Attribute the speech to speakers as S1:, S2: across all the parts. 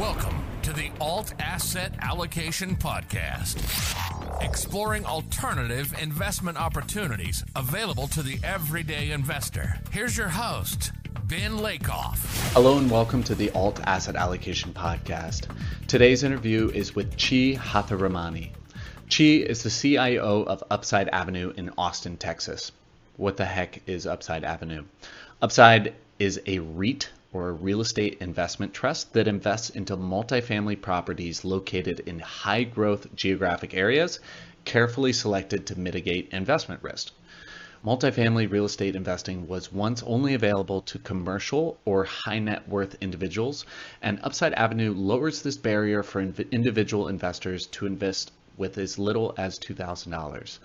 S1: Welcome to the Alt Asset Allocation Podcast, exploring alternative investment opportunities available to the everyday investor. Here's your host, Ben Lakoff.
S2: Hello and welcome to the Alt Asset Allocation Podcast. Today's interview is with Chi Hathiramani. Chi is the CIO of Upside Avenue in Austin, Texas. What the heck is Upside Avenue? Upside is a REIT or a real estate investment trust that invests into multifamily properties located in high growth geographic areas, carefully selected to mitigate investment risk. Multifamily real estate investing was once only available to commercial or high net worth individuals, and Upside Avenue lowers this barrier for individual investors to invest with as little as $2,000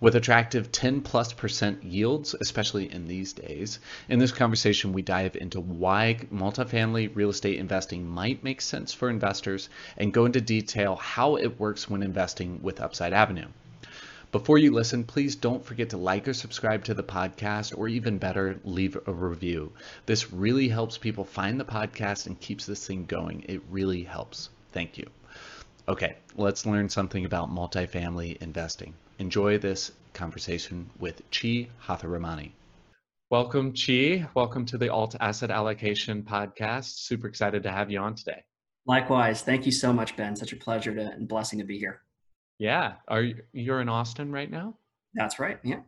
S2: with attractive 10 plus percent yields, especially in these days. In this conversation, we dive into why multifamily real estate investing might make sense for investors and go into detail how it works when investing with Upside Avenue. Before you listen, please don't forget to like or subscribe to the podcast, or even better, leave a review. This really helps people find the podcast and keeps this thing going. It really helps. Thank you. Okay, let's learn something about multifamily investing. Enjoy this conversation with Chi Hathiramani. Welcome, Chi. Welcome to the Alt Asset Allocation Podcast. Super excited to have you on today.
S3: Likewise. Thank you so much, Ben. Such a pleasure to, and blessing to be here.
S2: Yeah. Are you, you're in Austin right now?
S3: That's right. Yeah.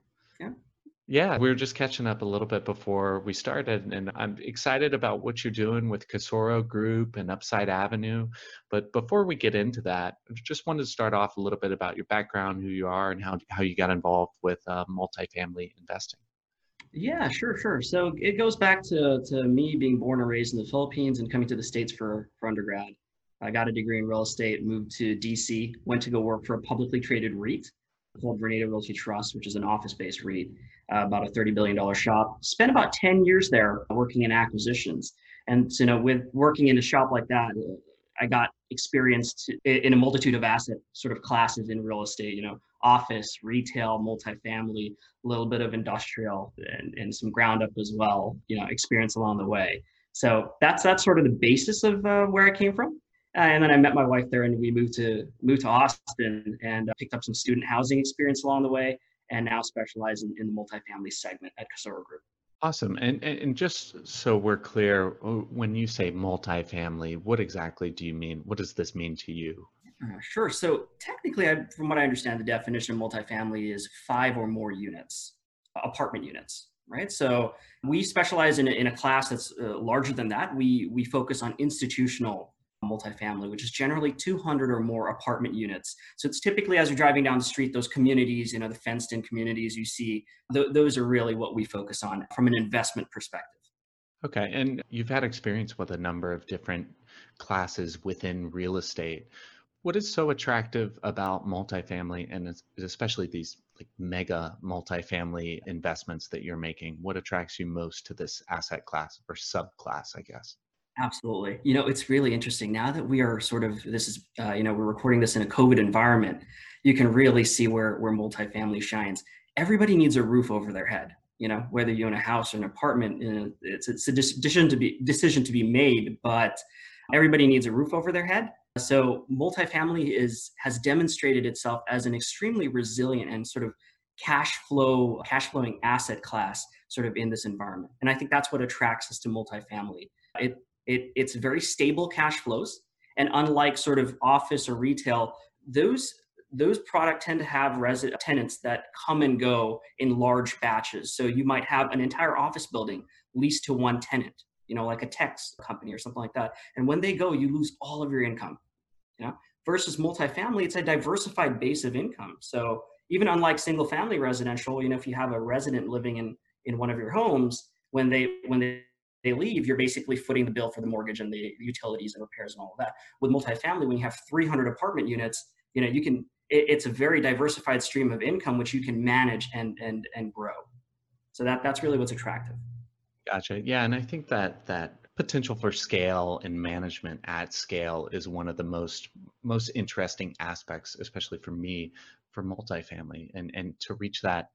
S3: Yeah.
S2: We were just catching up a little bit before we started, and I'm excited about what you're doing with Casoro Group and Upside Avenue. But before we get into that, I just wanted to start off a little bit about your background, who you are, and how how you got involved with uh, multifamily investing.
S3: Yeah, sure, sure. So it goes back to to me being born and raised in the Philippines and coming to the states for for undergrad. I got a degree in real estate, moved to DC, went to go work for a publicly traded REIT called Vornado Realty Trust, which is an office-based REIT, uh, about a $30 billion shop. Spent about 10 years there working in acquisitions. And so, you know, with working in a shop like that, I got experience in a multitude of asset sort of classes in real estate, you know, office, retail, multifamily, a little bit of industrial and, and some ground up as well, you know, experience along the way. So that's that's sort of the basis of uh, where I came from. Uh, and then I met my wife there, and we moved to moved to Austin and uh, picked up some student housing experience along the way, and now specialize in, in the multifamily segment at Casoro Group.
S2: Awesome. And, and just so we're clear, when you say multifamily, what exactly do you mean? What does this mean to you?
S3: Uh, sure. So technically, I, from what I understand, the definition of multifamily is five or more units, apartment units, right? So we specialize in a, in a class that's uh, larger than that. We we focus on institutional multifamily, which is generally 200 or more apartment units. So it's typically as you're driving down the street, those communities, you know, the fenced in communities you see, th- those are really what we focus on from an investment perspective.
S2: Okay. And you've had experience with a number of different classes within real estate. What is so attractive about multifamily and especially these like mega multifamily investments that you're making? What attracts you most to this asset class or subclass, I guess?
S3: Absolutely. You know, it's really interesting now that we are sort of this is uh, you know we're recording this in a COVID environment. You can really see where where multifamily shines. Everybody needs a roof over their head. You know, whether you own a house or an apartment, it's it's a decision to be decision to be made, but everybody needs a roof over their head. So multifamily is has demonstrated itself as an extremely resilient and sort of cash flow cash flowing asset class sort of in this environment. And I think that's what attracts us to multifamily. It it, it's very stable cash flows. And unlike sort of office or retail, those those products tend to have resident tenants that come and go in large batches. So you might have an entire office building leased to one tenant, you know, like a tech company or something like that. And when they go, you lose all of your income. You know, versus multifamily, it's a diversified base of income. So even unlike single family residential, you know, if you have a resident living in in one of your homes, when they when they they leave, you're basically footing the bill for the mortgage and the utilities and repairs and all of that. With multifamily, when you have 300 apartment units, you know you can. It, it's a very diversified stream of income which you can manage and and and grow. So that that's really what's attractive.
S2: Gotcha. Yeah, and I think that that potential for scale and management at scale is one of the most most interesting aspects, especially for me, for multifamily, and and to reach that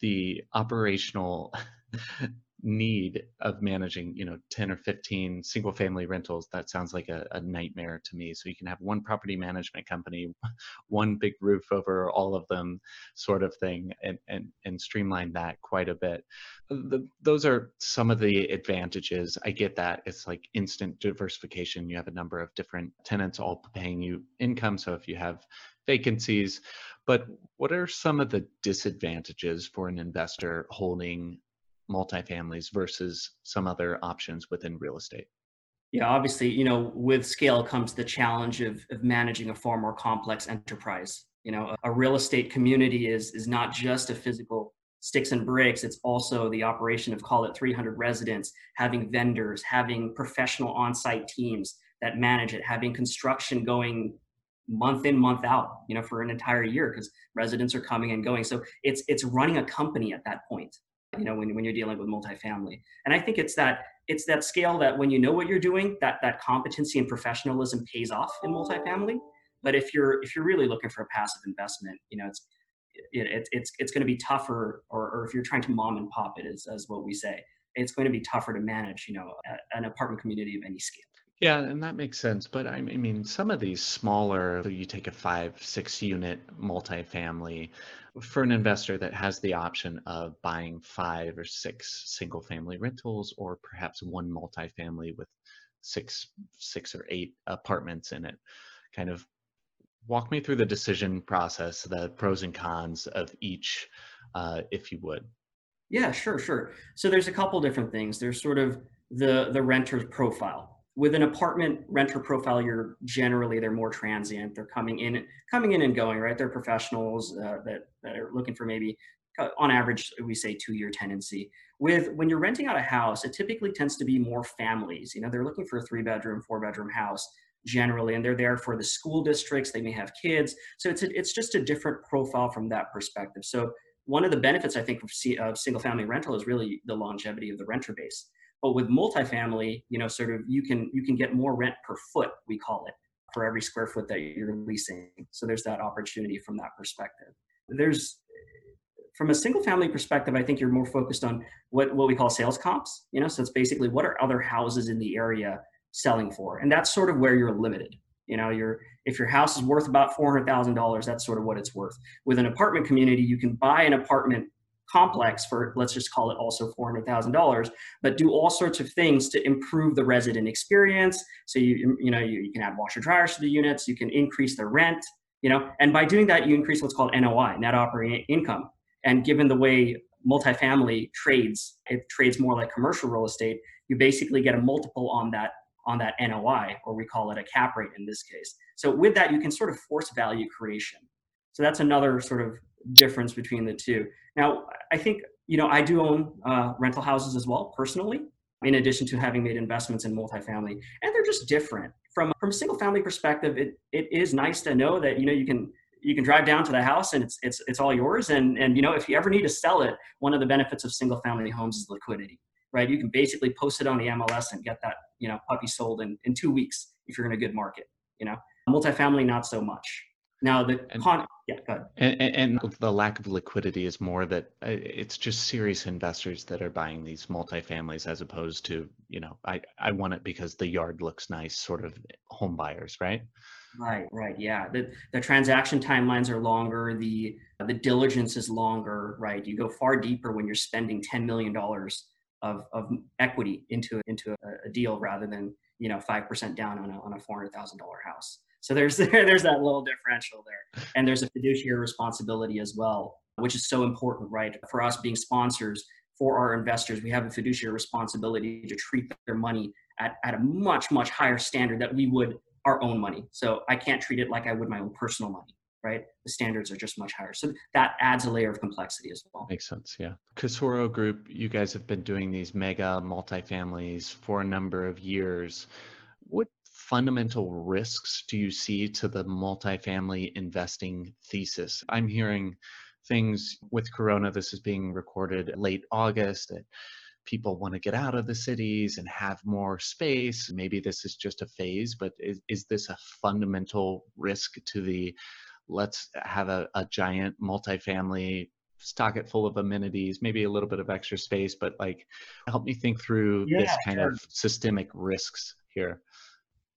S2: the operational need of managing you know 10 or 15 single family rentals that sounds like a, a, nightmare to me. So you can have one property management company one big roof over all of them sort of thing and and, and streamline that quite a bit. The, those are some of the advantages. I get that. It's like instant diversification. You have a number of different tenants all paying you income so if you have vacancies. But what are some of the disadvantages for an investor holding multifamilies versus some other options within real estate?
S3: Yeah, obviously, you know, with scale comes the challenge of, of managing a far more complex enterprise. You know, a, a real estate community is is not just a physical sticks and bricks. It's also the operation of call it 300 residents, having vendors, having professional on-site teams that manage it, having construction going month in month out you know for an entire year because residents are coming and going so it's it's running a company at that point you know when, when you're dealing with multifamily. And i think it's that it's that scale that when you know what you're doing that that competency and professionalism pays off in multifamily. But if you're if you're really looking for a passive investment you know it's it, it it's it's going to be tougher or, or if you're trying to mom and pop it as, as what we say it's going to be tougher to manage you know an apartment community of any scale
S2: yeah, and that makes sense. But I mean, some of these smaller, you take a five, six unit multifamily for an investor that has the option of buying five or six single family rentals or perhaps one multifamily with six, six or eight apartments in it. Kind of walk me through the decision process, the pros and cons of each, uh, if you would.
S3: Yeah, sure, sure. So there's a couple different things. There's sort of the the renter's profile with an apartment renter profile you're generally they're more transient. They're coming in coming in and going right? They're professionals uh, that, that are looking for maybe uh, on average we say two year tenancy. With when you're renting out a house it typically tends to be more families. You know they're looking for a three bedroom four bedroom house generally and they're there for the school districts. They may have kids. So it's a, it's just a different profile from that perspective. So one of the benefits i think of, of single family rental is really the longevity of the renter base but with multifamily, you know, sort of you can you can get more rent per foot, we call it, for every square foot that you're leasing. So there's that opportunity from that perspective. There's from a single family perspective, I think you're more focused on what, what we call sales comps. You know, so it's basically what are other houses in the area selling for, and that's sort of where you're limited. You know, you're if your house is worth about four hundred thousand dollars, that's sort of what it's worth. With an apartment community, you can buy an apartment complex for let's just call it also $400,000 but do all sorts of things to improve the resident experience. So you you know you, you can add washer dryers to the units you can increase the rent you know and by doing that you increase what's called NOI net operating income. And given the way multifamily trades it trades more like commercial real estate you basically get a multiple on that on that NOI or we call it a cap rate in this case. So with that you can sort of force value creation. So that's another sort of difference between the two. Now, I think, you know, I do own uh, rental houses as well personally, in addition to having made investments in multifamily, and they're just different. From, from a single family perspective, it, it is nice to know that, you know, you can you can drive down to the house and it's it's it's all yours and and you know if you ever need to sell it one of the benefits of single family homes is liquidity right you can basically post it on the mls and get that you know puppy sold in in two weeks if you're in a good market you know multifamily not so much now the
S2: and,
S3: con, yeah, go ahead.
S2: And, and, the lack of liquidity is more that uh, it's just serious investors that are buying these multifamilies as opposed to you know I I want it because the yard looks nice sort of home buyers, right?
S3: Right, right, yeah. The the transaction timelines are longer. The the diligence is longer, right? You go far deeper when you're spending ten million dollars of of equity into into a, a deal rather than you know five percent down on a on a four hundred thousand dollar house. So there's there's that little differential there, and there's a fiduciary responsibility as well, which is so important, right? For us being sponsors for our investors, we have a fiduciary responsibility to treat their money at, at a much much higher standard that we would our own money. So I can't treat it like I would my own personal money right? The standards are just much higher. So that adds a layer of complexity as well.
S2: Makes sense. Yeah. Casoro Group, you guys have been doing these mega multifamilies for a number of years. What fundamental risks do you see to the multifamily investing thesis? I'm hearing things with Corona, this is being recorded late August, that people want to get out of the cities and have more space. Maybe this is just a phase, but is, is this a fundamental risk to the let's have a, a giant multifamily stock it full of amenities, maybe a little bit of extra space, but like help me think through yeah, this kind sure. of systemic risks here.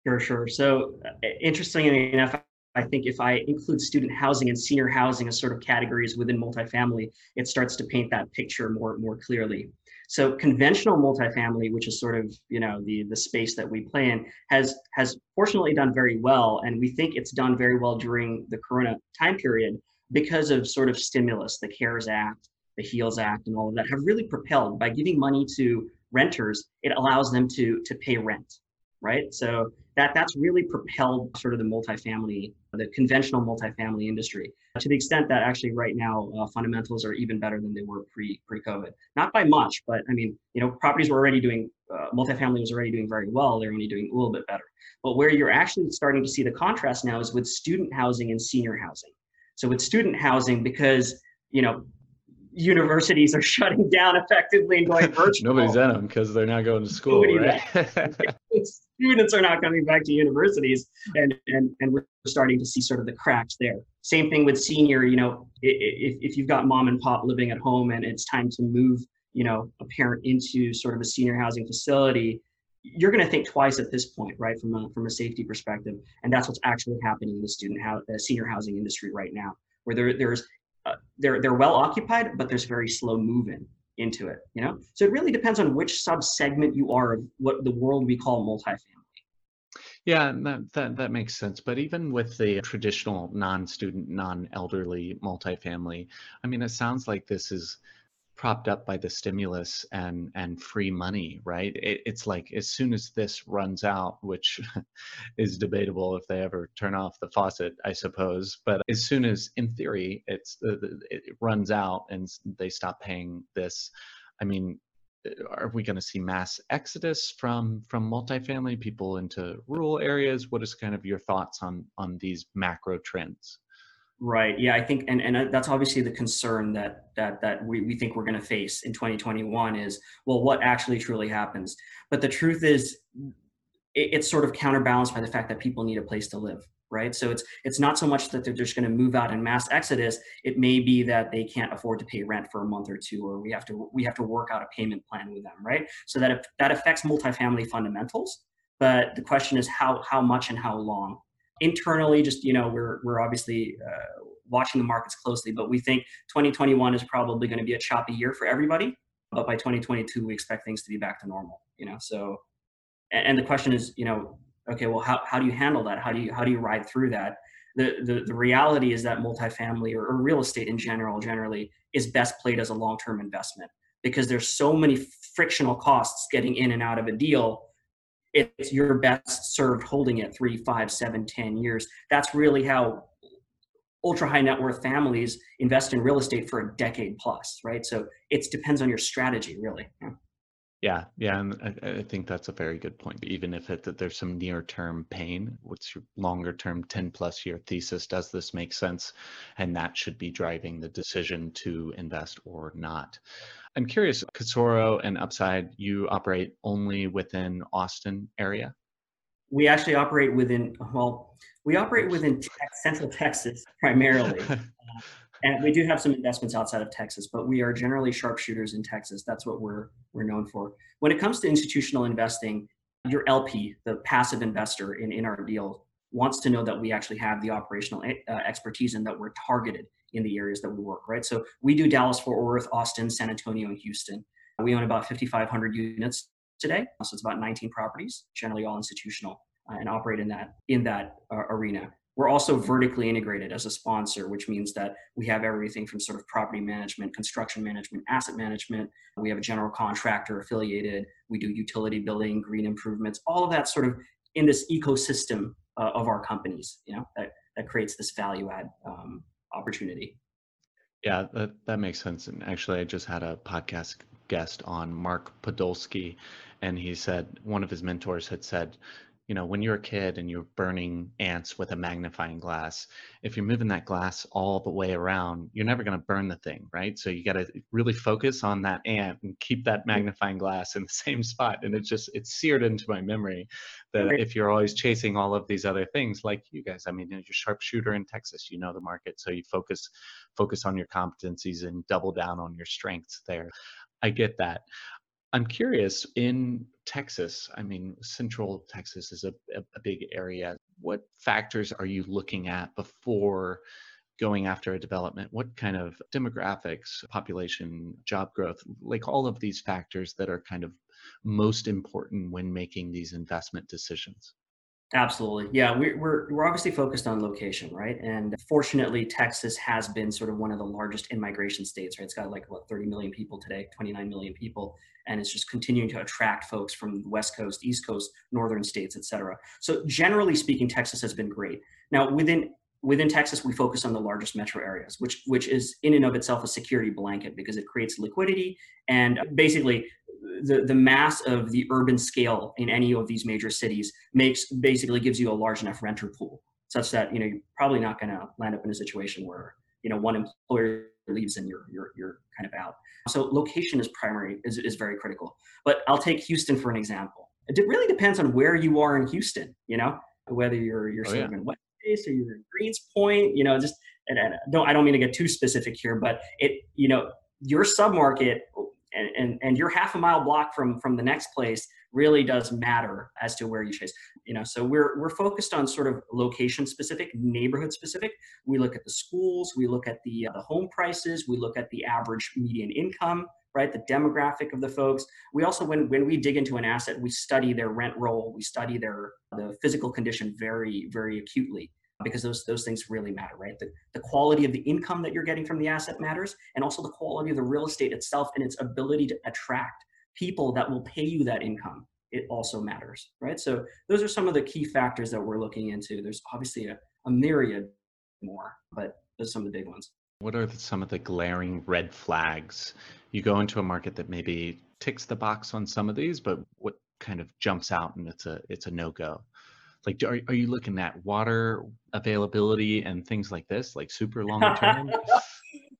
S3: Sure, sure. So uh, interestingly enough, I think if I include student housing and senior housing as sort of categories within multifamily, it starts to paint that picture more more clearly. So conventional multifamily, which is sort of you know the the space that we play in, has has fortunately done very well, and we think it's done very well during the Corona time period because of sort of stimulus, the CARES Act, the HEALS Act, and all of that have really propelled by giving money to renters. It allows them to to pay rent, right? So that that's really propelled sort of the multifamily, the conventional multifamily industry to the extent that actually right now uh, fundamentals are even better than they were pre pre COVID. Not by much, but I mean, you know, properties were already doing uh, multifamily was already doing very well. They're only doing a little bit better. But where you're actually starting to see the contrast now is with student housing and senior housing. So with student housing, because you know universities are shutting down effectively and going virtual.
S2: Nobody's in them because they're not going to school, right?
S3: Students are not coming back to universities, and, and and we're starting to see sort of the cracks there. Same thing with senior. You know, if if you've got mom and pop living at home and it's time to move, you know, a parent into sort of a senior housing facility, you're going to think twice at this point, right, from a from a safety perspective, and that's what's actually happening in the student house, the uh, senior housing industry right now, where there there's uh, they're they're well occupied, but there's very slow moving into it. You know, so it really depends on which sub segment you are of what the world we call multifamily.
S2: Yeah, that, that that makes sense. But even with the traditional non-student, non-elderly multifamily, I mean, it sounds like this is propped up by the stimulus and and free money right? It, it's like as soon as this runs out which is debatable if they ever turn off the faucet i suppose but as soon as in theory it's it runs out and they stop paying this i mean eh, are we going to see mass exodus from from multifamily people into rural areas? What is kind of your thoughts on on these macro trends
S3: Right. Yeah, I think, and and uh, that's obviously the concern that that that we, we think we're going to face in 2021 is well, what actually truly happens. But the truth is, it, it's sort of counterbalanced by the fact that people need a place to live. Right. So it's it's not so much that they're just going to move out in mass exodus. It may be that they can't afford to pay rent for a month or two, or we have to we have to work out a payment plan with them. Right. So that that affects multifamily fundamentals. But the question is how how much and how long internally just you know we're we're obviously uh, watching the markets closely but we think 2021 is probably going to be a choppy year for everybody but by 2022 we expect things to be back to normal you know? So and, and the question is you know okay well how, how do you handle that? How do you how do you ride through that? The the, the reality is that multifamily or, or real estate in general generally is best played as a long-term investment because there's so many frictional costs getting in and out of a deal it's you're best served holding it three, five, seven, ten years. That's really how ultra high net worth families invest in real estate for a decade plus, right? So it depends on your strategy, really. Yeah.
S2: Yeah, yeah, and I, I, think that's a very good point. Even if it, that there's some near-term pain, what's your longer-term 10-plus year thesis? Does this make sense? And that should be driving the decision to invest or not. I'm curious, Casoro and Upside, you operate only within Austin area?
S3: We actually operate within, well, we operate within Central Texas primarily. and we do have some investments outside of Texas, but we are generally sharpshooters in Texas. That's what we're we're known for. When it comes to institutional investing, your LP, the passive investor in, in our deal, wants to know that we actually have the operational uh, expertise and that we're targeted in the areas that we work, right? So we do Dallas, Fort Worth, Austin, San Antonio, and Houston. We own about 5,500 units today, so it's about 19 properties, generally all institutional, uh, and operate in that in that uh, arena. We're also vertically integrated as a sponsor, which means that we have everything from sort of property management, construction management, asset management. We have a general contractor affiliated. We do utility billing, green improvements, all of that sort of in this ecosystem uh, of our companies. You know that that creates this value add um, opportunity.
S2: Yeah, that, that makes sense. And actually, I just had a podcast guest on Mark Podolsky, and he said one of his mentors had said, you know, when you're a kid and you're burning ants with a magnifying glass, if you're moving that glass all the way around, you're never going to burn the thing, right? So you got to really focus on that ant and keep that mm. magnifying glass in the same spot. And it's just, it's seared into my memory that
S3: Right.
S2: if you're always chasing all of these other things, like you guys, I mean, you're a sharpshooter in Texas, you know the market. So you focus, focus on your competencies and double down on your strengths there. I get that. I'm curious in Texas, I mean, central Texas is a, a, big area. What factors are you looking at before going after a development? What kind of demographics, population, job growth, like all of these factors that are kind of most important when making these investment decisions?
S3: Absolutely. Yeah, we're, we're, we're obviously focused on location, right? And fortunately, Texas has been sort of one of the largest in-migration states, right? It's got like, what, 30 million people today, 29 million people. And it's just continuing to attract folks from the West Coast, East Coast, Northern states, et cetera. So generally speaking, Texas has been great. Now, within within Texas, we focus on the largest metro areas, which which is in and of itself a security blanket because it creates liquidity and basically the the mass of the urban scale in any of these major cities makes basically gives you a large enough renter pool such that you know you're probably not going to land up in a situation where you know one employer leaves and you're you're you're kind of out. So location is primary is is very critical. But I'll take Houston for an example. It really depends on where you are in Houston. You know whether you're you're
S2: Oh,
S3: sort
S2: yeah.
S3: of in West Face or you're in Greens Point. You know just and, and don't I don't mean to get too specific here, but it you know your submarket and, and and you're half a mile block from from the next place really does matter as to where you chase. You know so we're we're focused on sort of location specific neighborhood specific. We look at the schools we look at the uh, the home prices we look at the average median income right? The demographic of the folks. We also when when we dig into an asset we study their rent roll we study their the physical condition very very acutely because those those things really matter right? The, the quality of the income that you're getting from the asset matters and also the quality of the real estate itself and its ability to attract people that will pay you that income. It also matters right? So those are some of the key factors that we're looking into. There's obviously a, a myriad more but those are some of the big ones.
S2: What are the, some of the glaring red flags? You go into a market that maybe ticks the box on some of these, but what kind of jumps out and it's a it's a no go? Like, do- are are you looking at water availability and things like this, like super long term?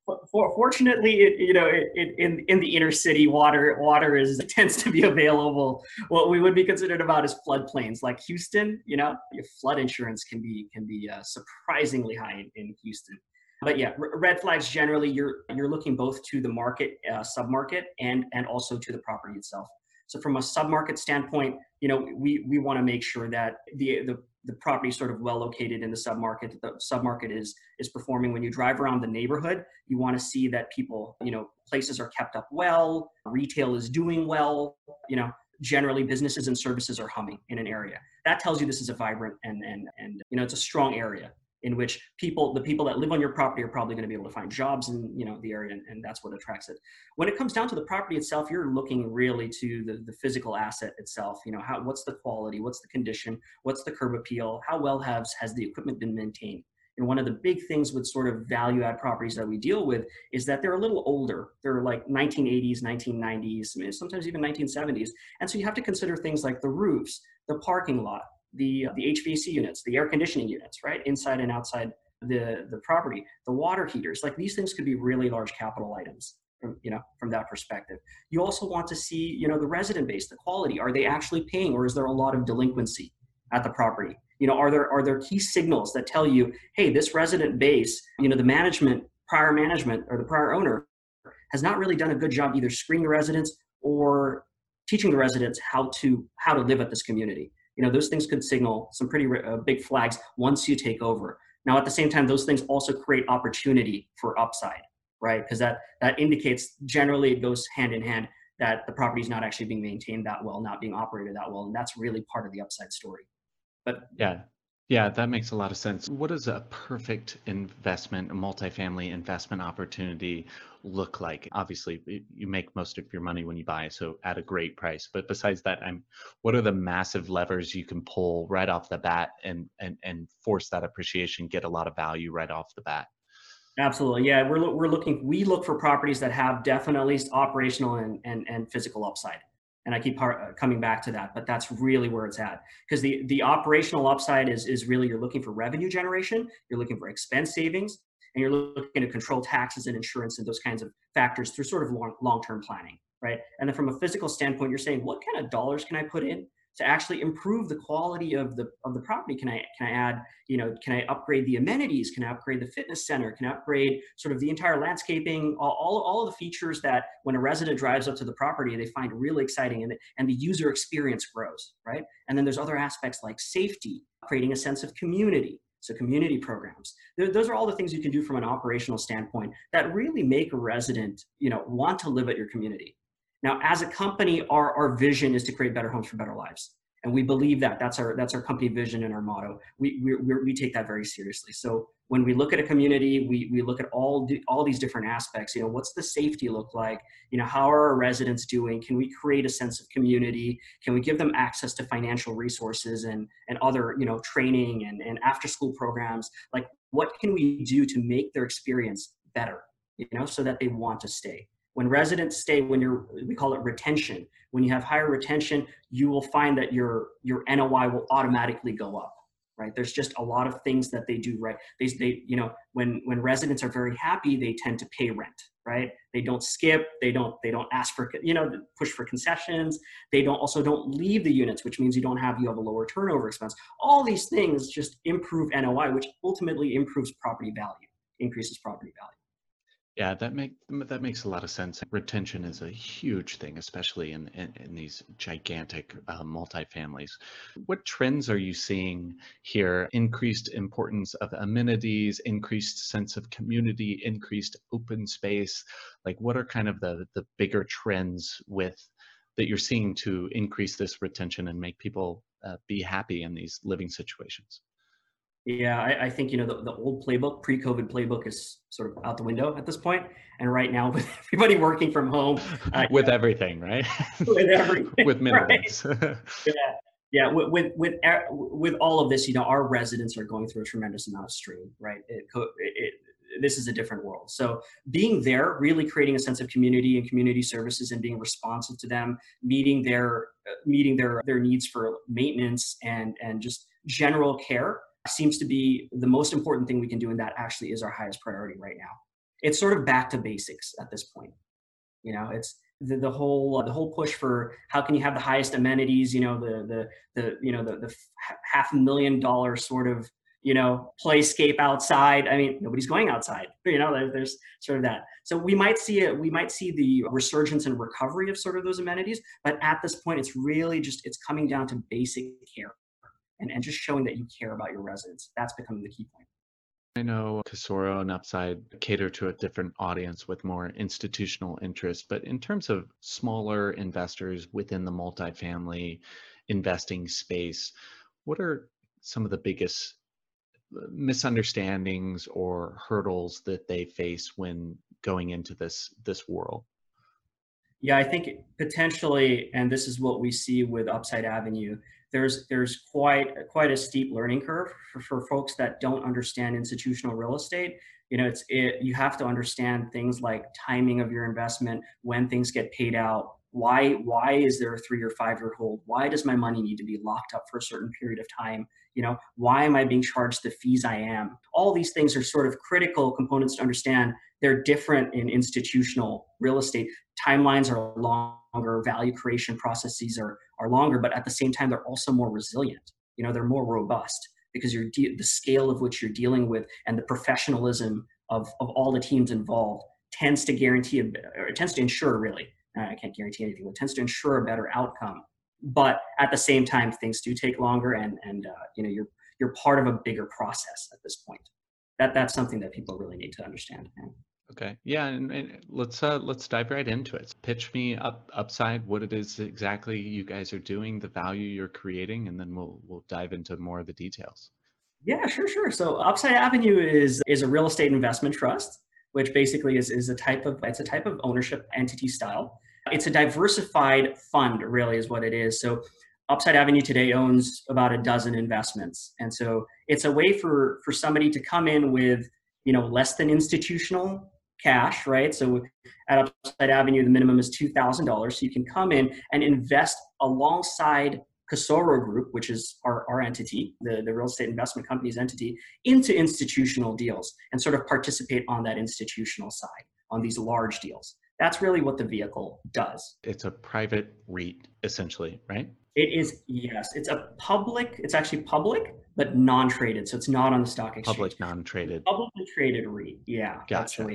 S3: For, for, fortunately, it, you know, it, it, in in the inner city, water water is tends to be available. What we would be considered about is floodplains, like Houston. You know, your flood insurance can be can be uh, surprisingly high in, in Houston. But yeah, r- red flags generally, you're you're looking both to the market, uh, submarket, and and also to the property itself. So from a submarket standpoint, you know, we we want to make sure that the the the property is sort of well located in the submarket. that The submarket is is performing. When you drive around the neighborhood, you want to see that people, you know, places are kept up well, retail is doing well. You know, generally businesses and services are humming in an area. That tells you this is a vibrant and and and you know it's a strong area in which people the people that live on your property are probably going to be able to find jobs in you know the area and, and that's what attracts it. When it comes down to the property itself you're looking really to the, the physical asset itself you know how what's the quality what's the condition what's the curb appeal how well has has the equipment been maintained? And one of the big things with sort of value add properties that we deal with is that they're a little older. They're like 1980s 1990s sometimes even 1970s and so you have to consider things like the roofs the parking lot the the HVAC units, the air conditioning units, right, inside and outside the the property, the water heaters. Like these things could be really large capital items from you know from that perspective. You also want to see you know the resident base, the quality. Are they actually paying, or is there a lot of delinquency at the property? You know, are there are there key signals that tell you, hey, this resident base, you know, the management, prior management, or the prior owner has not really done a good job either screening the residents or teaching the residents how to how to live at this community you know those things could signal some pretty uh, big flags once you take over. Now at the same time those things also create opportunity for upside right? Because that that indicates generally it goes hand in hand that the property is not actually being maintained that well not being operated that well and that's really part of the upside story. But
S2: Yeah. Yeah, that makes a lot of sense. What does a perfect investment, a multifamily investment opportunity look like? Obviously, you make most of your money when you buy, so at a great price. But besides that, I'm what are the massive levers you can pull right off the bat and and and force that appreciation, get a lot of value right off the bat?
S3: absolutely yeah we're, we're looking we look for properties that have definitely operational and, and, and physical upside and I keep par- uh, coming back to that, but that's really where it's at. Because the the operational upside is is really you're looking for revenue generation, you're looking for expense savings, and you're looking to control taxes and insurance and those kinds of factors through sort of long long term planning, right? And then from a physical standpoint, you're saying what kind of dollars can I put in to actually improve the quality of the of the property. Can i can i add you know can i upgrade the amenities? Can i upgrade the fitness center? Can i upgrade sort of the entire landscaping? All, all, all of the features that when a resident drives up to the property they find really exciting and, and the user experience grows right? And then there's other aspects like safety creating a sense of community so community programs. Those are all the things you can do from an operational standpoint that really make a resident you know want to live at your community now, as a company, our, our vision is to create better homes for better lives. And we believe that that's our, that's our company vision and our motto. We, we, we take that very seriously. So when we look at a community, we, we look at all, the, all these different aspects, you know, what's the safety look like? You know, how are our residents doing? Can we create a sense of community? Can we give them access to financial resources and, and other, you know, training and, and after school programs? Like what can we do to make their experience better, you know, so that they want to stay? When residents stay when you're we call it retention when you have higher retention you will find that your your NOI will automatically go up right? There's just a lot of things that they do right? They, they you know when when residents are very happy they tend to pay rent right? They don't skip they don't they don't ask for you know push for concessions. They don't also don't leave the units which means you don't have you have a lower turnover expense. All these things just improve NOI which ultimately improves property value increases property value
S2: yeah, that make that makes a lot of sense. Retention is a huge thing, especially in in, in these gigantic uh, multifamilies. What trends are you seeing here? Increased importance of amenities, increased sense of community, increased open space. Like, what are kind of the the bigger trends with that you're seeing to increase this retention and make people uh, be happy in these living situations?
S3: Yeah, I, I, think you know the, the old playbook, pre-COVID playbook, is sort of out the window at this point. And right now, with everybody working from home,
S2: uh, with yeah, everything, right?
S3: with everything,
S2: with minimums.
S3: Right? yeah, yeah. With, with with with all of this, you know, our residents are going through a tremendous amount of strain, right? It, it, it, this is a different world. So being there, really creating a sense of community and community services, and being responsive to them, meeting their uh, meeting their their needs for maintenance and and just general care seems to be the most important thing we can do and that actually is our highest priority right now. It's sort of back to basics at this point. You know it's the, the whole uh, the whole push for how can you have the highest amenities you know the the the you know the, the half million dollar sort of you know playscape outside. I mean nobody's going outside you know there, there's sort of that. So we might see it we might see the resurgence and recovery of sort of those amenities but at this point it's really just it's coming down to basic care and, and just showing that you care about your residents. That's becoming the key point.
S2: I know Casoro and Upside cater to a different audience with more institutional interest, but in terms of smaller investors within the multifamily investing space, what are some of the biggest uh, misunderstandings or hurdles that they face when going into this this world?
S3: Yeah, I think potentially, and this is what we see with Upside Avenue, there's there's quite quite a steep learning curve for, for folks that don't understand institutional real estate. You know it's it, you have to understand things like timing of your investment when things get paid out why why is there a three or five year hold? Why does my money need to be locked up for a certain period of time? You know why am i being charged the fees i am? All these things are sort of critical components to understand. They're different in institutional real estate. Timelines are longer, value creation processes are, are longer, but at the same time, they're also more resilient. You know, they're more robust because you're de- the scale of which you're dealing with and the professionalism of, of all the teams involved tends to guarantee a, or tends to ensure really i can't guarantee anything but tends to ensure a better outcome. But at the same time things do take longer and and uh, you know you're you're part of a bigger process at this point. That that's something that people really need to understand
S2: Okay. Yeah, and, and let's uh let's dive right into it. Pitch me up upside what it is exactly you guys are doing, the value you're creating, and then we'll we'll dive into more of the details.
S3: Yeah, sure, sure. So Upside Avenue is is a real estate investment trust, which basically is is a type of it's a type of ownership entity style. It's a diversified fund, really, is what it is. So Upside Avenue today owns about a dozen investments, and so it's a way for for somebody to come in with you know less than institutional cash, right? So at Upside Avenue, the minimum is $2,000. So you can come in and invest alongside Casoro Group, which is our, our entity, the, the real estate investment company's entity, into institutional deals and sort of participate on that institutional side on these large deals. That's really what the vehicle does.
S2: It's a private REIT, essentially, right?
S3: It is, yes. It's a public, it's actually public, but non traded. So it's not on the stock exchange.
S2: Public, non traded.
S3: Publicly traded REIT. Yeah.
S2: Gotcha.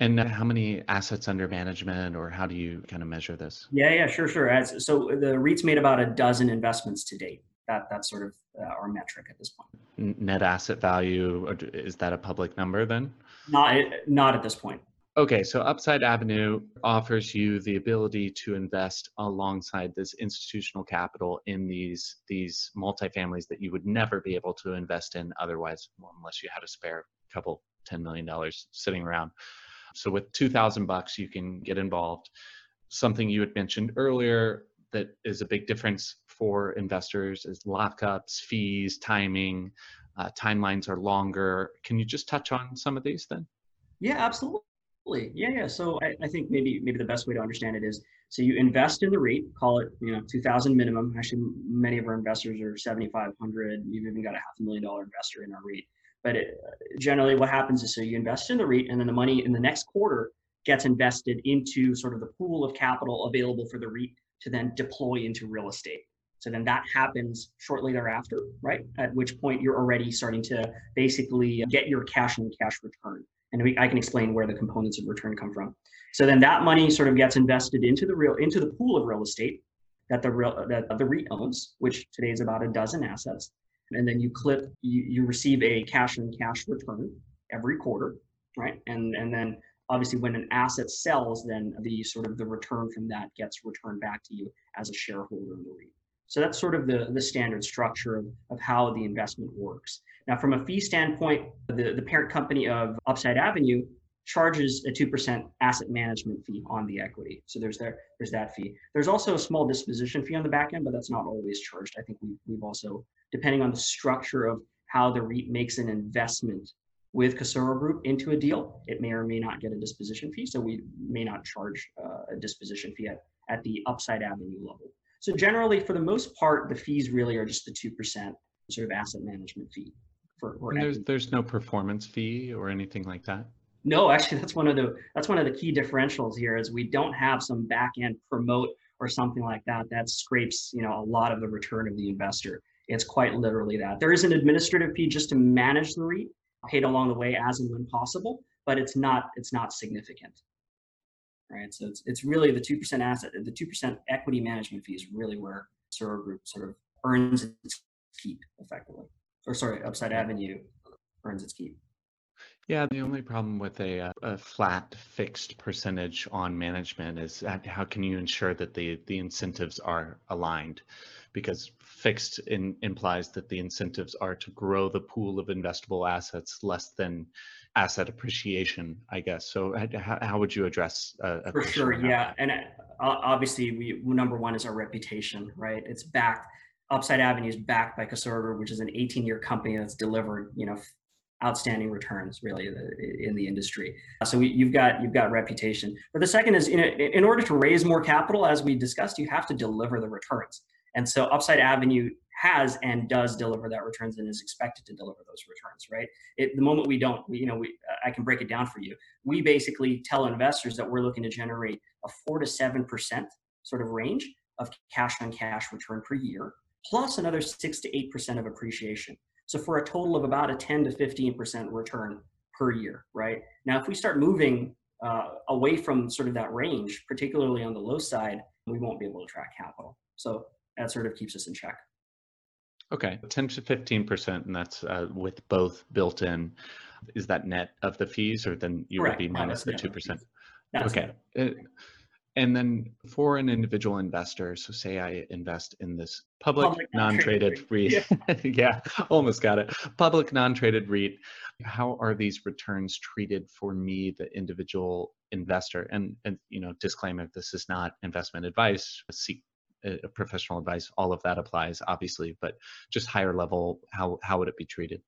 S2: And uh, how many assets under management, or how do you kind of measure this?
S3: Yeah, yeah, sure, sure. As, so uh, the REIT's made about a dozen investments to date. That that's sort of uh, our metric at this point.
S2: Net asset value is that a public number then?
S3: Not uh, not at this point.
S2: Okay, so Upside Avenue offers you the ability to invest alongside this institutional capital in these these multifamilies that you would never be able to invest in otherwise, unless you had a spare couple ten million dollars sitting around. So with 2000 bucks you can get involved. Something you had mentioned earlier that is a big difference for investors is lockups, fees, timing, uh, timelines are longer. Can you just touch on some of these then?
S3: Yeah, absolutely. Yeah, yeah. So I, I, think maybe maybe the best way to understand it is so you invest in the REIT, call it you know two thousand minimum. Actually, many of our investors are seventy five hundred. You've even got a half a million dollar investor in our REIT. But it, generally, what happens is so you invest in the REIT, and then the money in the next quarter gets invested into sort of the pool of capital available for the REIT to then deploy into real estate. So then that happens shortly thereafter, right? At which point you're already starting to basically get your cash and cash return. And we, I can explain where the components of return come from. So then that money sort of gets invested into the real into the pool of real estate that the real that the REIT owns, which today is about a dozen assets and then you clip you, you receive a cash and cash return every quarter right and and then obviously when an asset sells then the sort of the return from that gets returned back to you as a shareholder in the REIT so that's sort of the the standard structure of, of how the investment works now from a fee standpoint the, the parent company of upside avenue charges a 2% asset management fee on the equity. So there's there, there's that fee. There's also a small disposition fee on the back end, but that's not always charged. I think we, we've also, depending on the structure of how the REIT makes an investment with Casoro Group into a deal, it may or may not get a disposition fee. So we may not charge uh, a disposition fee at, at the upside avenue level. So generally, for the most part, the fees really are just the 2% sort of asset management fee.
S2: For, for there's, there's no performance fee or anything like that?
S3: No, actually, that's one of the that's one of the key differentials here is we don't have some back end promote or something like that that scrapes you know a lot of the return of the investor. It's quite literally that. There is an administrative fee just to manage the REIT, paid along the way as and when possible, but it's not it's not significant. Right. So it's it's really the two percent asset, the two percent equity management fee is really where Casoro Group sort of earns its keep effectively. Or sorry, Upside Avenue earns its keep.
S2: Yeah, the only problem with a, uh, a flat fixed percentage on management is how can you ensure that the, the incentives are aligned? Because fixed in, implies that the incentives are to grow the pool of investable assets less than asset appreciation, I guess. So how, how would you address
S3: a For sure, yeah. And uh, obviously, we number one is our reputation, right? It's backed. Upside Avenue is backed by Casoro, which is an 18-year company that's delivered, you know, outstanding returns really in the industry. So we, you've got you've got reputation. But the second is in, in order to raise more capital, as we discussed, you have to deliver the returns. And so Upside Avenue has and does deliver that returns and is expected to deliver those returns. Right. It, the moment we don't, we, you know, we I can break it down for you. We basically tell investors that we're looking to generate a four to seven percent sort of range of cash on cash return per year, plus another six to eight percent of appreciation. So for a total of about a 10 to 15% return per year, right? Now, if we start moving uh, away from sort of that range, particularly on the low side, we won't be able to track capital. So that sort of keeps us in check.
S2: Okay, 10 to 15%, and that's uh, with both built in. Is that net of the fees, or then you Correct. would be minus the 2%? Okay. And then for an individual investor, so say I invest in this public, public non-traded REIT. Yeah. yeah, almost got it. Public non-traded REIT. How are these returns treated for me, the individual investor? And and you know, disclaimer: this is not investment advice. Seek a professional advice. All of that applies, obviously, but just higher level, how how would it be treated?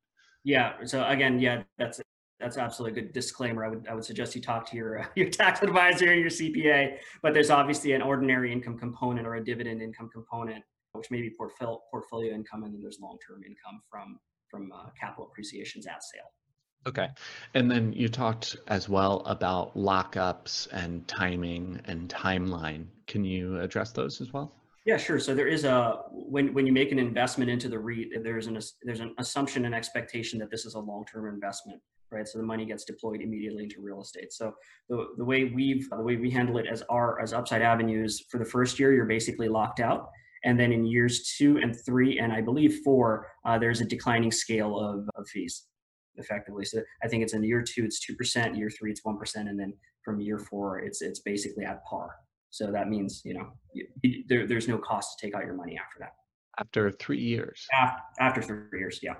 S3: Yeah. So again, yeah, that's that's absolutely a good disclaimer. I would I would suggest you talk to your uh, your tax advisor and your CPA. But there's obviously an ordinary income component or a dividend income component, which may be portfolio portfolio income, and then there's long term income from from uh, capital appreciations at sale.
S2: Okay. And then you talked as well about lockups and timing and timeline. Can you address those as well?
S3: Yeah, sure. So there is a when when you make an investment into the REIT, there's an there's an assumption and expectation that this is a long-term investment, right? So the money gets deployed immediately into real estate. So the the way we've the way we handle it as our as Upside Avenues for the first year, you're basically locked out, and then in years two and three, and I believe four, uh, there's a declining scale of, of fees, effectively. So I think it's in year two, it's two percent, year three, it's one percent, and then from year four, it's it's basically at par. So that means, you know, you, there, there's no cost to take out your money after that.
S2: After three years?
S3: After, after three years, yeah.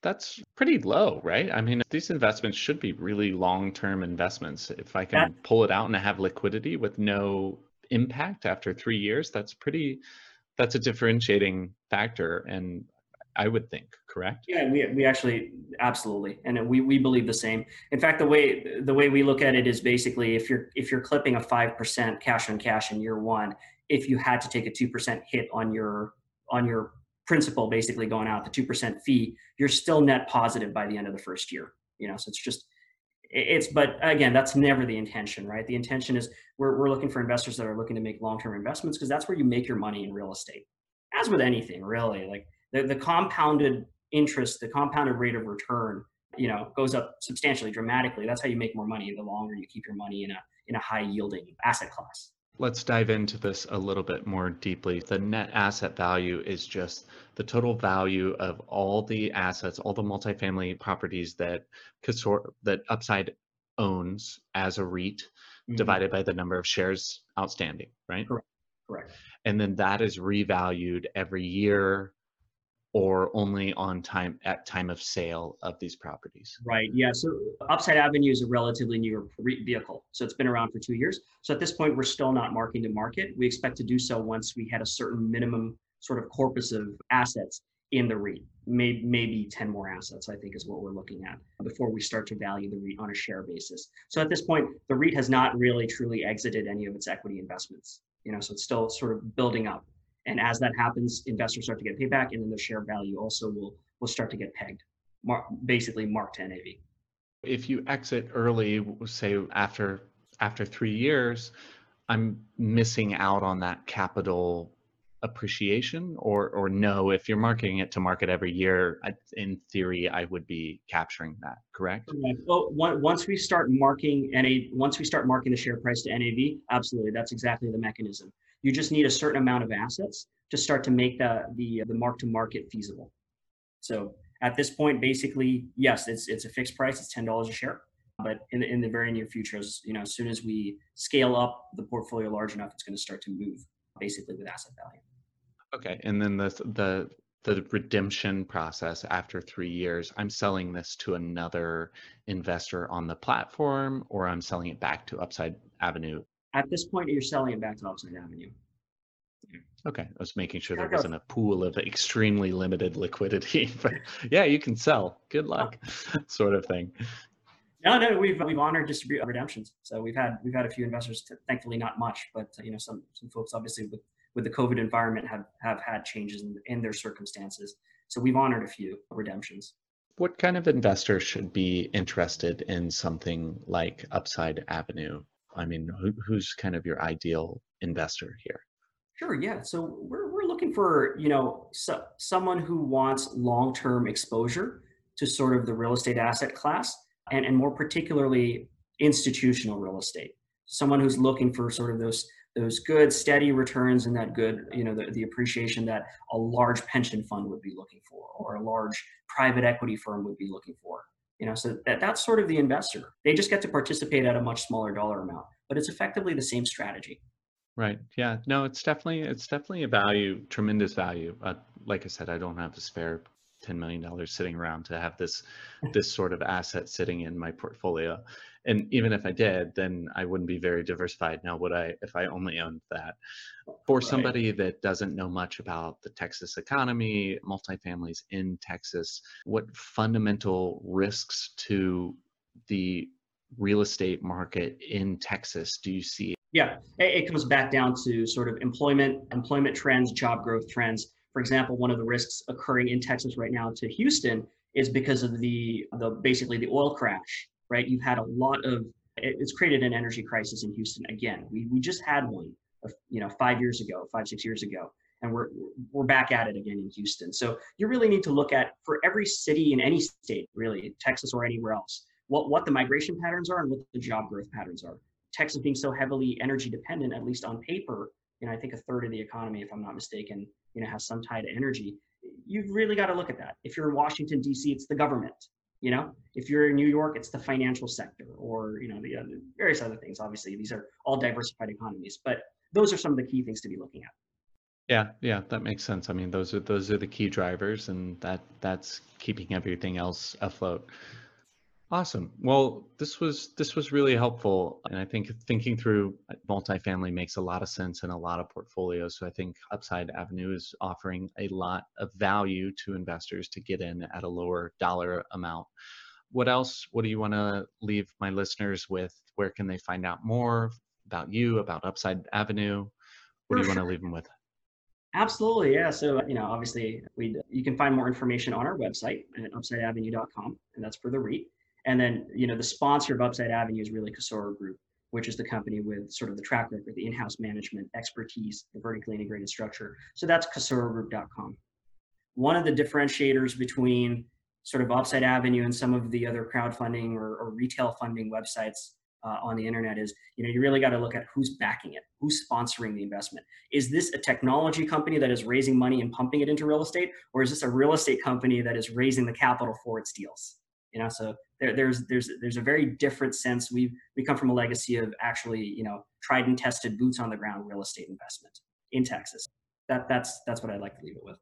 S2: That's pretty low, right? I mean, these investments should be really long term investments. If I can that, pull it out and have liquidity with no impact after three years, that's pretty, that's a differentiating factor. And I would think, correct?
S3: Yeah, we, we actually absolutely, and we, we believe the same. In fact, the way the way we look at it is basically if you're if you're clipping a five percent cash on cash in year one, if you had to take a two percent hit on your on your principal, basically going out the two percent fee, you're still net positive by the end of the first year. You know, so it's just it's but again that's never the intention right the intention is we're, we're looking for investors that are looking to make long-term investments because that's where you make your money in real estate as with anything really like the, the compounded interest, the compounded rate of return, you know, goes up substantially, dramatically. That's how you make more money the longer you keep your money in a in a high yielding asset class.
S2: Let's dive into this a little bit more deeply. The net asset value is just the total value of all the assets, all the multifamily properties that Casor that Upside owns as a REIT mm-hmm. divided by the number of shares outstanding, right?
S3: Correct. Correct.
S2: And then that is revalued every year or only on time at time of sale of these properties?
S3: Right. Yeah. So Upside Avenue is a relatively newer vehicle. So it's been around for two years. So at this point, we're still not marking to market. We expect to do so once we had a certain minimum sort of corpus of assets in the REIT. Maybe, maybe 10 more assets, I think, is what we're looking at before we start to value the REIT on a share basis. So at this point, the REIT has not really truly exited any of its equity investments. You know, so it's still sort of building up. And as that happens, investors start to get payback, and then the share value also will will start to get pegged, mar- basically marked to NAV.
S2: If you exit early, say after after three years, I'm missing out on that capital appreciation, or or no? If you're marking it to market every year, in theory, I would be capturing that. Correct?
S3: Well, once we start marking NAV, once we start marking the share price to NAV, absolutely, that's exactly the mechanism. You just need a certain amount of assets to start to make the the, the mark to market feasible. So at this point, basically, yes, it's it's a fixed price. It's ten dollars a share. But in the, in the very near future, as, you know, as soon as we scale up the portfolio large enough, it's going to start to move basically with asset value.
S2: Okay, and then the the the redemption process after three years, I'm selling this to another investor on the platform, or I'm selling it back to Upside Avenue
S3: at this point, you're selling it back to Upside Avenue.
S2: Okay, I was making sure there wasn't a pool of extremely limited liquidity, but yeah, you can sell. Good oh. luck, sort of thing.
S3: No, no, we've we've honored distribute uh, redemptions. So we've had we've had a few investors, thankfully not much, but uh, you know some some folks obviously with with the COVID environment have have had changes in, in their circumstances. So we've honored a few redemptions.
S2: What kind of investor should be interested in something like Upside Avenue? I mean, who, who's kind of your ideal investor here?
S3: Sure. Yeah. So we're, we're looking for, you know, so, someone who wants long-term exposure to sort of the real estate asset class and, and more particularly institutional real estate. Someone who's looking for sort of those those good steady returns and that good you know the, the appreciation that a large pension fund would be looking for or a large private equity firm would be looking for you know so that, that's sort of the investor. They just get to participate at a much smaller dollar amount but it's effectively the same strategy.
S2: Right. Yeah. No it's definitely it's definitely a value tremendous value. Uh, like i said i don't have a spare 10 million dollars sitting around to have this this sort of asset sitting in my portfolio and even if I did, then I wouldn't be very diversified. Now, would I if I only owned that? For right. somebody that doesn't know much about the Texas economy, multifamilies in Texas, what fundamental risks to the real estate market in Texas do you see?
S3: Yeah, it comes back down to sort of employment, employment trends, job growth trends. For example, one of the risks occurring in Texas right now to Houston is because of the the basically the oil crash, right? You've had a lot of it's created an energy crisis in Houston again. We we just had one, uh, you know, five years ago, five six years ago, and we're we're back at it again in Houston. So you really need to look at for every city in any state, really, Texas or anywhere else, what what the migration patterns are and what the job growth patterns are. Texas being so heavily energy dependent, at least on paper, you know, I think a third of the economy, if I'm not mistaken, you know, has some tie to energy. You've really got to look at that. If you're in Washington D.C., it's the government. You know, if you're in New York, it's the financial sector, or you know, the various other things. Obviously, these are all diversified economies, but those are some of the key things to be looking at.
S2: Yeah, yeah, that makes sense. I mean, those are those are the key drivers, and that that's keeping everything else afloat. Awesome. Well, this was this was really helpful, and I think thinking through uh, multifamily makes a lot of sense in a lot of portfolios. So I think Upside Avenue is offering a lot of value to investors to get in at a lower dollar amount. What else? What do you want to leave my listeners with? Where can they find out more about you, about Upside Avenue? What do you want to leave them with?
S3: Absolutely, yeah. So you know, obviously, we you can find more information on our website at upsideavenue.com, and that's for the REIT. And then, you know, the sponsor of Upside Avenue is really Casoro Group, which is the company with sort of the track record, the in-house management expertise, the vertically integrated structure. So that's casorogroup.com. One of the differentiators between sort of Upside Avenue and some of the other crowdfunding or, or retail funding websites uh, on the internet is, you know, you really got to look at who's backing it, who's sponsoring the investment. Is this a technology company that is raising money and pumping it into real estate, or is this a real estate company that is raising the capital for its deals? You know, so there, there's there's there's a very different sense. We we come from a legacy of actually you know tried and tested boots on the ground real estate investment in Texas. That that's that's what I'd like to leave it with.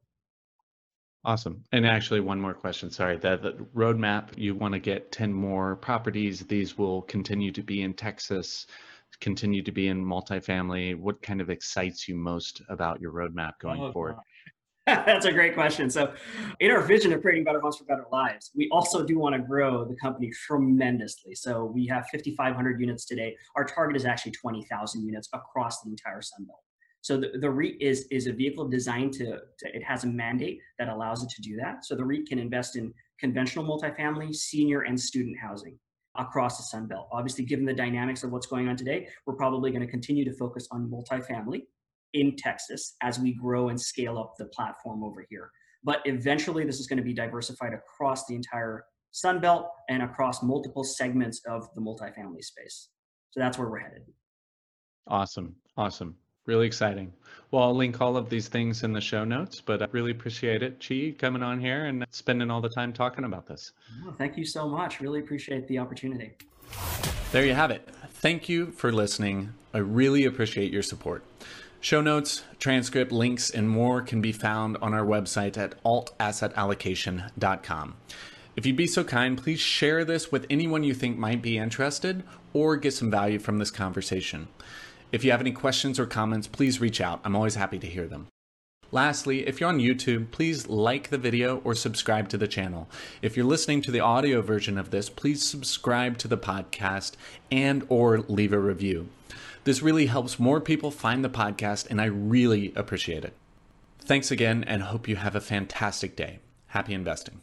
S2: Awesome. And actually, one more question. Sorry, the, the roadmap. You want to get ten more properties. These will continue to be in Texas, continue to be in multifamily. What kind of excites you most about your roadmap going oh, forward?
S3: That's a great question. So, in our vision of creating better homes for better lives, we also do want to grow the company tremendously. So, we have 5,500 units today. Our target is actually 20,000 units across the entire Sunbelt. So, the, the REIT is, is a vehicle designed to, to, it has a mandate that allows it to do that. So, the REIT can invest in conventional multifamily, senior, and student housing across the Sun Belt. Obviously, given the dynamics of what's going on today, we're probably going to continue to focus on multifamily in Texas as we grow and scale up the platform over here. But eventually, this is going to be diversified across the entire Sun Belt and across multiple segments of the multifamily space. So that's where we're headed.
S2: Awesome. Awesome. Really exciting. Well, I'll link all of these things in the show notes, but I really appreciate it, Chi, coming on here and spending all the time talking about this.
S3: Oh, thank you so much. Really appreciate the opportunity.
S2: There you have it. Thank you for listening. I really appreciate your support. Show notes, transcript, links, and more can be found on our website at altassetallocation.com. If you'd be so kind, please share this with anyone you think might be interested or get some value from this conversation. If you have any questions or comments, please reach out. I'm always happy to hear them. Lastly, if you're on YouTube, please like the video or subscribe to the channel. If you're listening to the audio version of this, please subscribe to the podcast and or leave a review. This really helps more people find the podcast, and I really appreciate it. Thanks again, and hope you have a fantastic day. Happy investing.